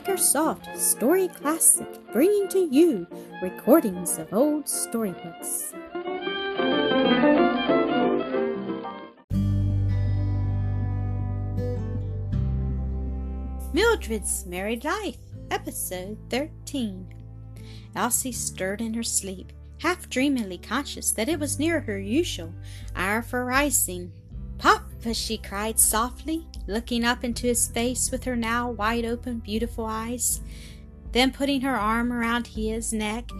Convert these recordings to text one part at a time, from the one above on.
Makersoft Story Classic, bringing to you recordings of old storybooks. Mildred's Married Life, Episode 13. Elsie stirred in her sleep, half dreamily conscious that it was near her usual hour for rising. Papa, she cried softly, looking up into his face with her now wide open, beautiful eyes. Then, putting her arm around his neck,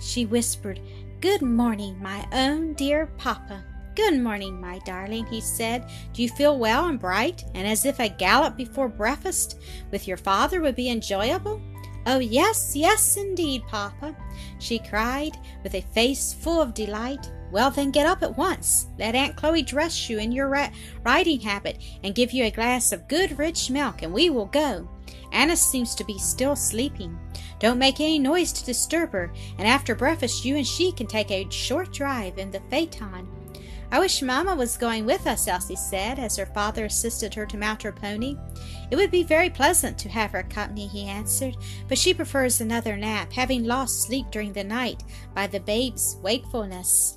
she whispered, Good morning, my own dear Papa. Good morning, my darling, he said. Do you feel well and bright, and as if a gallop before breakfast with your father would be enjoyable? Oh, yes, yes, indeed, Papa, she cried, with a face full of delight. Well, then get up at once. Let Aunt Chloe dress you in your ra- riding habit and give you a glass of good rich milk, and we will go. Annis seems to be still sleeping. Don't make any noise to disturb her, and after breakfast you and she can take a short drive in the phaeton. I wish Mamma was going with us, Elsie said, as her father assisted her to mount her pony. It would be very pleasant to have her company, he answered, but she prefers another nap, having lost sleep during the night by the babe's wakefulness.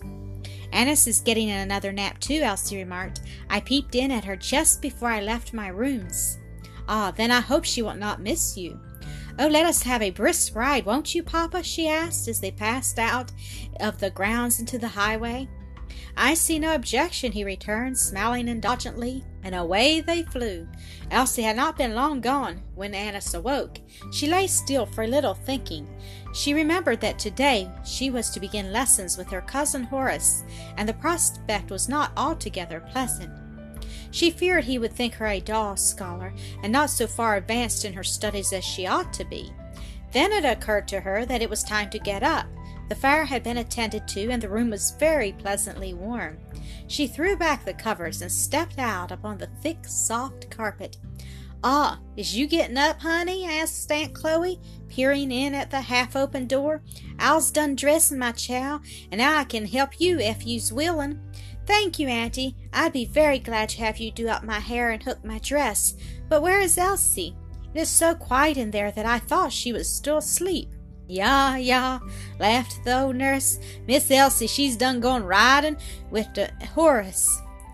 Annis is getting another nap too, Elsie remarked. I peeped in at her just before I left my rooms. Ah, then I hope she will not miss you. Oh, let us have a brisk ride, won't you, Papa? she asked as they passed out of the grounds into the highway. I see no objection, he returned, smiling indulgently, and away they flew. Elsie had not been long gone when Annis awoke. She lay still for a little, thinking. She remembered that today she was to begin lessons with her cousin Horace, and the prospect was not altogether pleasant. She feared he would think her a dull scholar, and not so far advanced in her studies as she ought to be. Then it occurred to her that it was time to get up. The fire had been attended to, and the room was very pleasantly warm. She threw back the covers and stepped out upon the thick, soft carpet. Ah, is you gettin' up, honey? asked Aunt Chloe, peering in at the half open door. I's done dressin' my chow, and I can help you ef you's willin'. Thank you, Auntie. I'd be very glad to have you do up my hair and hook my dress. But where is Elsie? It is so quiet in there that I thought she was still asleep. "Yah, yah," laughed the old nurse. "Miss Elsie, she's done gone ridin' with the Horace."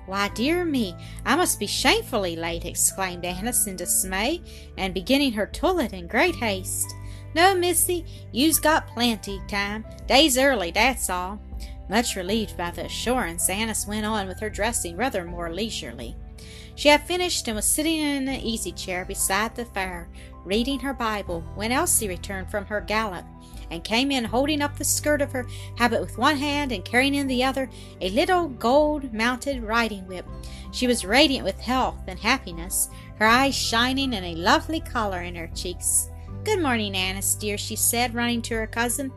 Why, dear me, I must be shamefully late, exclaimed Annis in dismay, and beginning her toilet in great haste. No, missy, you's got plenty time. Day's early, that's all. Much relieved by the assurance, Annis went on with her dressing rather more leisurely. She had finished and was sitting in an easy chair beside the fire, reading her Bible, when Elsie returned from her gallop, and came in holding up the skirt of her habit with one hand and carrying in the other a little gold mounted riding whip. She was radiant with health and happiness, her eyes shining and a lovely color in her cheeks. Good morning, Annis, dear, she said, running to her cousin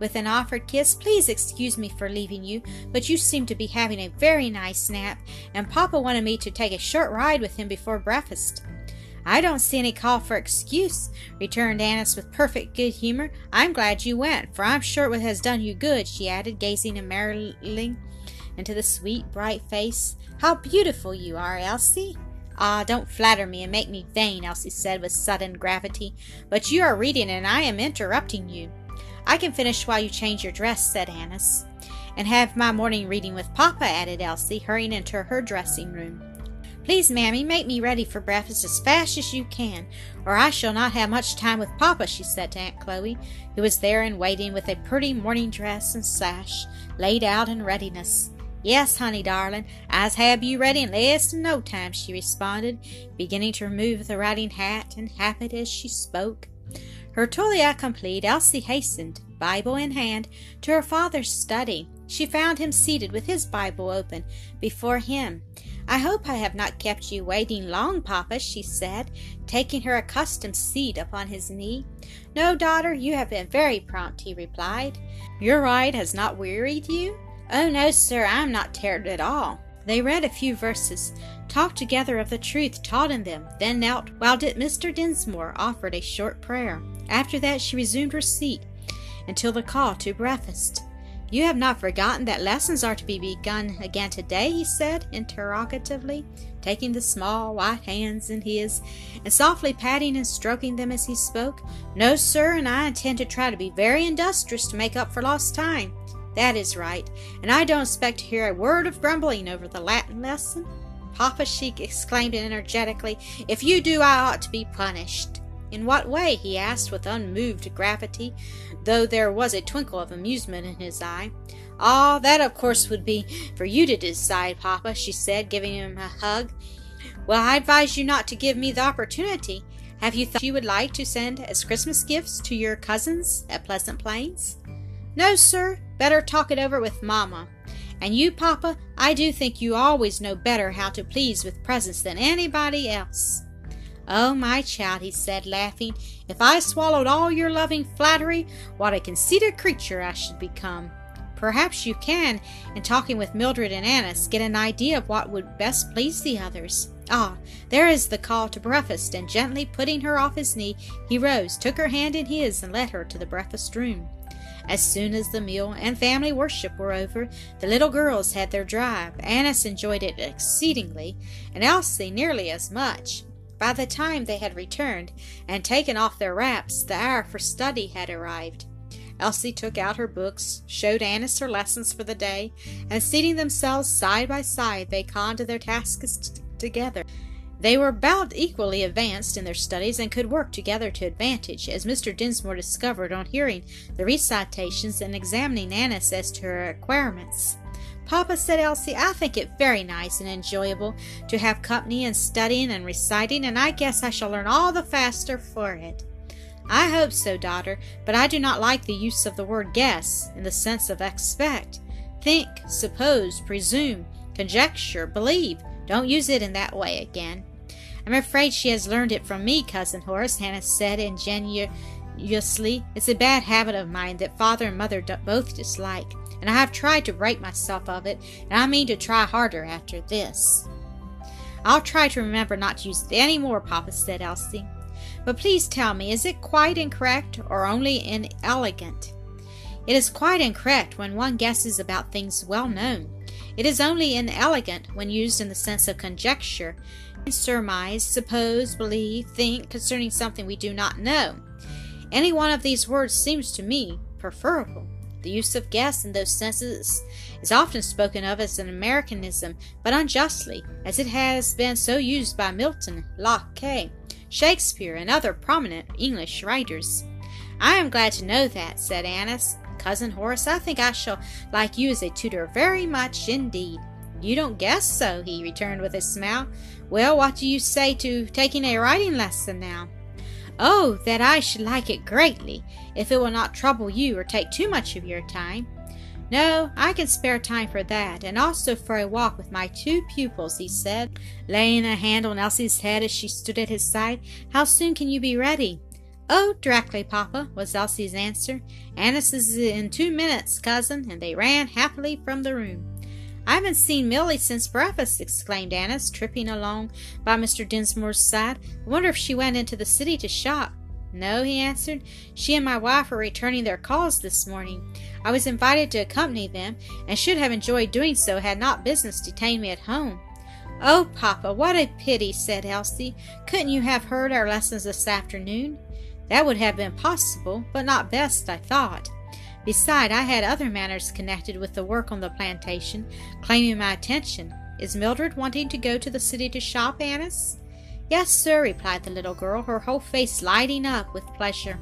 with an offered kiss. Please excuse me for leaving you, but you seem to be having a very nice nap, and Papa wanted me to take a short ride with him before breakfast. I don't see any call for excuse, returned Annis with perfect good humor. I'm glad you went, for I'm sure it has done you good, she added, gazing admiringly into the sweet, bright face. How beautiful you are, Elsie! Ah, don't flatter me and make me vain, Elsie said with sudden gravity. But you are reading and I am interrupting you. I can finish while you change your dress, said Annis. And have my morning reading with Papa, added Elsie, hurrying into her dressing room. Please, Mammy, make me ready for breakfast as fast as you can, or I shall not have much time with Papa, she said to Aunt Chloe, who was there in waiting with a pretty morning dress and sash laid out in readiness. Yes, honey darling, I's have you ready in less than no time, she responded, beginning to remove the riding hat and habit as she spoke. Her toilet complete, Elsie hastened, Bible in hand, to her father's study. She found him seated with his Bible open before him. I hope I have not kept you waiting long, Papa, she said, taking her accustomed seat upon his knee. No, daughter, you have been very prompt, he replied. Your ride has not wearied you? Oh, no, sir, I am not tired at all. They read a few verses, talked together of the truth taught in them, then knelt while Mr. Dinsmore offered a short prayer. After that, she resumed her seat until the call to breakfast. You have not forgotten that lessons are to be begun again today, he said interrogatively, taking the small white hands in his and softly patting and stroking them as he spoke. No, sir, and I intend to try to be very industrious to make up for lost time. That is right, and I don't expect to hear a word of grumbling over the Latin lesson. Papa, she exclaimed energetically, if you do, I ought to be punished. In what way? he asked with unmoved gravity, though there was a twinkle of amusement in his eye. Ah, that of course would be for you to decide, Papa, she said, giving him a hug. Well, I advise you not to give me the opportunity. Have you thought you would like to send as Christmas gifts to your cousins at Pleasant Plains? No, sir. Better talk it over with Mamma. And you, Papa, I do think you always know better how to please with presents than anybody else. Oh, my child, he said, laughing, if I swallowed all your loving flattery, what a conceited creature I should become. Perhaps you can, in talking with Mildred and Annis, get an idea of what would best please the others. Ah, there is the call to breakfast, and gently putting her off his knee, he rose, took her hand in his, and led her to the breakfast room. As soon as the meal and family worship were over, the little girls had their drive. Annis enjoyed it exceedingly, and Elsie nearly as much. By the time they had returned and taken off their wraps, the hour for study had arrived. Elsie took out her books, showed Annis her lessons for the day, and seating themselves side by side, they conned their tasks t- together. They were about equally advanced in their studies and could work together to advantage, as Mr. Dinsmore discovered on hearing the recitations and examining Annis as to her acquirements. Papa, said Elsie, I think it very nice and enjoyable to have company and studying and reciting, and I guess I shall learn all the faster for it. I hope so, daughter, but I do not like the use of the word guess in the sense of expect. Think, suppose, presume, conjecture, believe. Don't use it in that way again. I'm afraid she has learned it from me, Cousin Horace, Annis said ingenuously. It's a bad habit of mine that father and mother both dislike and I have tried to break myself of it, and I mean to try harder after this. I'll try to remember not to use it any more, Papa said Elsie. But please tell me, is it quite incorrect or only inelegant? It is quite incorrect when one guesses about things well known. It is only inelegant when used in the sense of conjecture, surmise, suppose, believe, think concerning something we do not know. Any one of these words seems to me preferable. The use of guess in those senses is often spoken of as an Americanism, but unjustly, as it has been so used by Milton, Locke, Shakespeare, and other prominent English writers. I am glad to know that, said Annis. Cousin Horace, I think I shall like you as a tutor very much indeed. You don't guess so, he returned with a smile. Well, what do you say to taking a writing lesson now? Oh, that I should like it greatly, if it will not trouble you or take too much of your time. No, I can spare time for that, and also for a walk with my two pupils, he said, laying a hand on Elsie's head as she stood at his side. How soon can you be ready? Oh, directly, Papa, was Elsie's answer. Annis is in two minutes, cousin, and they ran happily from the room. I haven't seen Milly since breakfast, exclaimed Annis, tripping along by Mr. Dinsmore's side. I wonder if she went into the city to shop. No, he answered. She and my wife are returning their calls this morning. I was invited to accompany them, and should have enjoyed doing so had not business detained me at home. Oh, Papa, what a pity, said Elsie. Couldn't you have heard our lessons this afternoon? That would have been possible, but not best, I thought. Beside, I had other matters connected with the work on the plantation claiming my attention. Is Mildred wanting to go to the city to shop, Annis? Yes, sir, replied the little girl, her whole face lighting up with pleasure.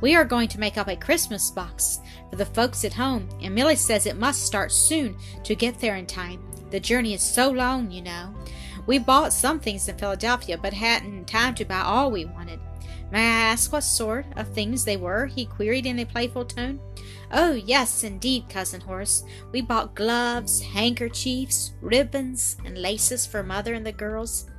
We are going to make up a Christmas box for the folks at home, and Milly says it must start soon to get there in time. The journey is so long, you know. We bought some things in Philadelphia, but hadn't time to buy all we wanted. May I ask what sort of things they were? he queried in a playful tone. Oh, yes, indeed, Cousin Horace. We bought gloves, handkerchiefs, ribbons, and laces for mother and the girls,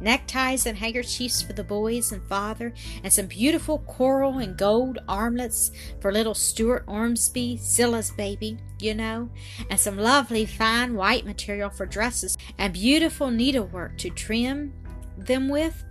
neckties and handkerchiefs for the boys and father, and some beautiful coral and gold armlets for little Stuart Ormsby, Zillah's baby, you know, and some lovely fine white material for dresses, and beautiful needlework to trim them with.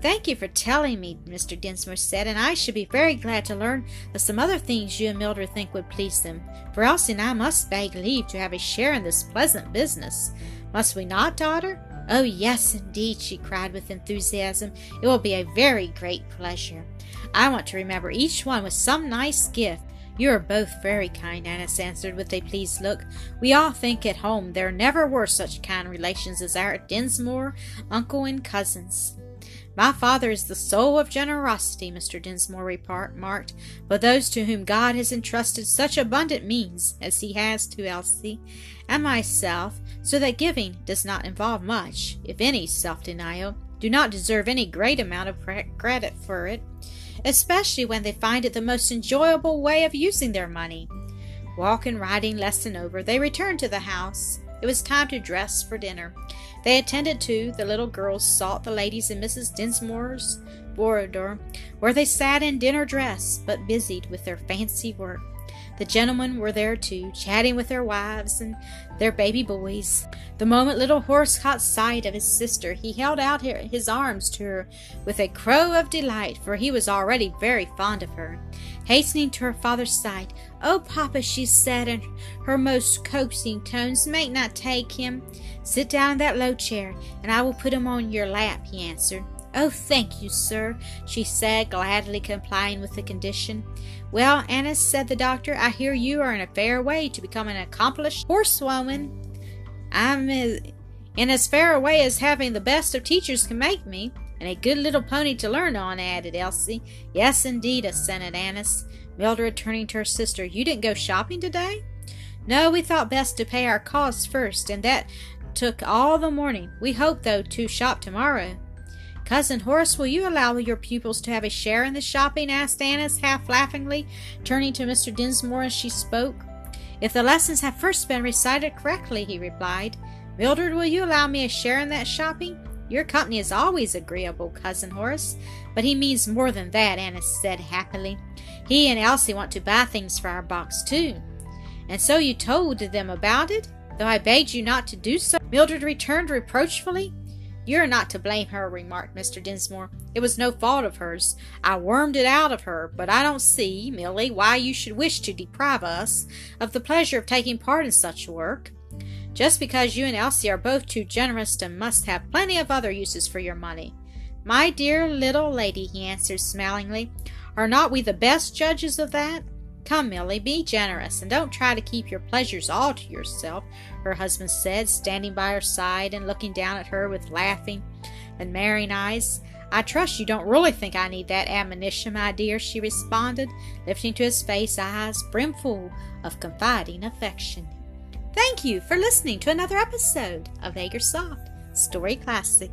Thank you for telling me, Mr. Dinsmore said, and I should be very glad to learn of some other things you and Mildred think would please them, for Elsie and I must beg leave to have a share in this pleasant business. Must we not, daughter? Oh, yes, indeed, she cried with enthusiasm. It will be a very great pleasure. I want to remember each one with some nice gift. You are both very kind, Annis answered with a pleased look. We all think at home there never were such kind relations as our Dinsmore, uncle and cousins. My father is the soul of generosity, Mr. Dinsmore remarked, but those to whom God has entrusted such abundant means as he has to Elsie and myself, so that giving does not involve much, if any, self denial, do not deserve any great amount of credit for it, especially when they find it the most enjoyable way of using their money. Walk and riding lesson over, they returned to the house. It was time to dress for dinner. They attended to, the little girls sought the ladies in Mrs. Dinsmore's boudoir, where they sat in dinner dress, but busied with their fancy work. The gentlemen were there too, chatting with their wives and their baby boys. The moment little Horace caught sight of his sister, he held out his arms to her with a crow of delight, for he was already very fond of her. Hastening to her father's side, Oh, papa, she said in her most coaxing tones, make not take him. Sit down in that low chair, and I will put him on your lap, he answered. Oh, thank you, sir, she said, gladly complying with the condition. Well, Annis, said the doctor, I hear you are in a fair way to become an accomplished horsewoman. I'm in as fair a way as having the best of teachers can make me, and a good little pony to learn on, added Elsie. Yes, indeed, assented Annis. Mildred, turning to her sister, you didn't go shopping today? No, we thought best to pay our costs first, and that took all the morning. We hope, though, to shop tomorrow. Cousin Horace, will you allow your pupils to have a share in the shopping? asked Annis, half laughingly, turning to Mr. Dinsmore as she spoke. If the lessons have first been recited correctly, he replied. Mildred, will you allow me a share in that shopping? Your company is always agreeable, Cousin Horace. But he means more than that, Annis said happily. He and Elsie want to buy things for our box, too. And so you told them about it? Though I begged you not to do so, Mildred returned reproachfully. You're not to blame her, remarked Mr. Dinsmore. It was no fault of hers. I wormed it out of her, but I don't see, Milly, why you should wish to deprive us of the pleasure of taking part in such work. Just because you and Elsie are both too generous and must have plenty of other uses for your money. My dear little lady, he answered smilingly, are not we the best judges of that? Come, Milly, be generous, and don't try to keep your pleasures all to yourself, her husband said, standing by her side and looking down at her with laughing and merry eyes. I trust you don't really think I need that admonition, my dear, she responded, lifting to his face eyes brimful of confiding affection. Thank you for listening to another episode of Agersoft Story Classic.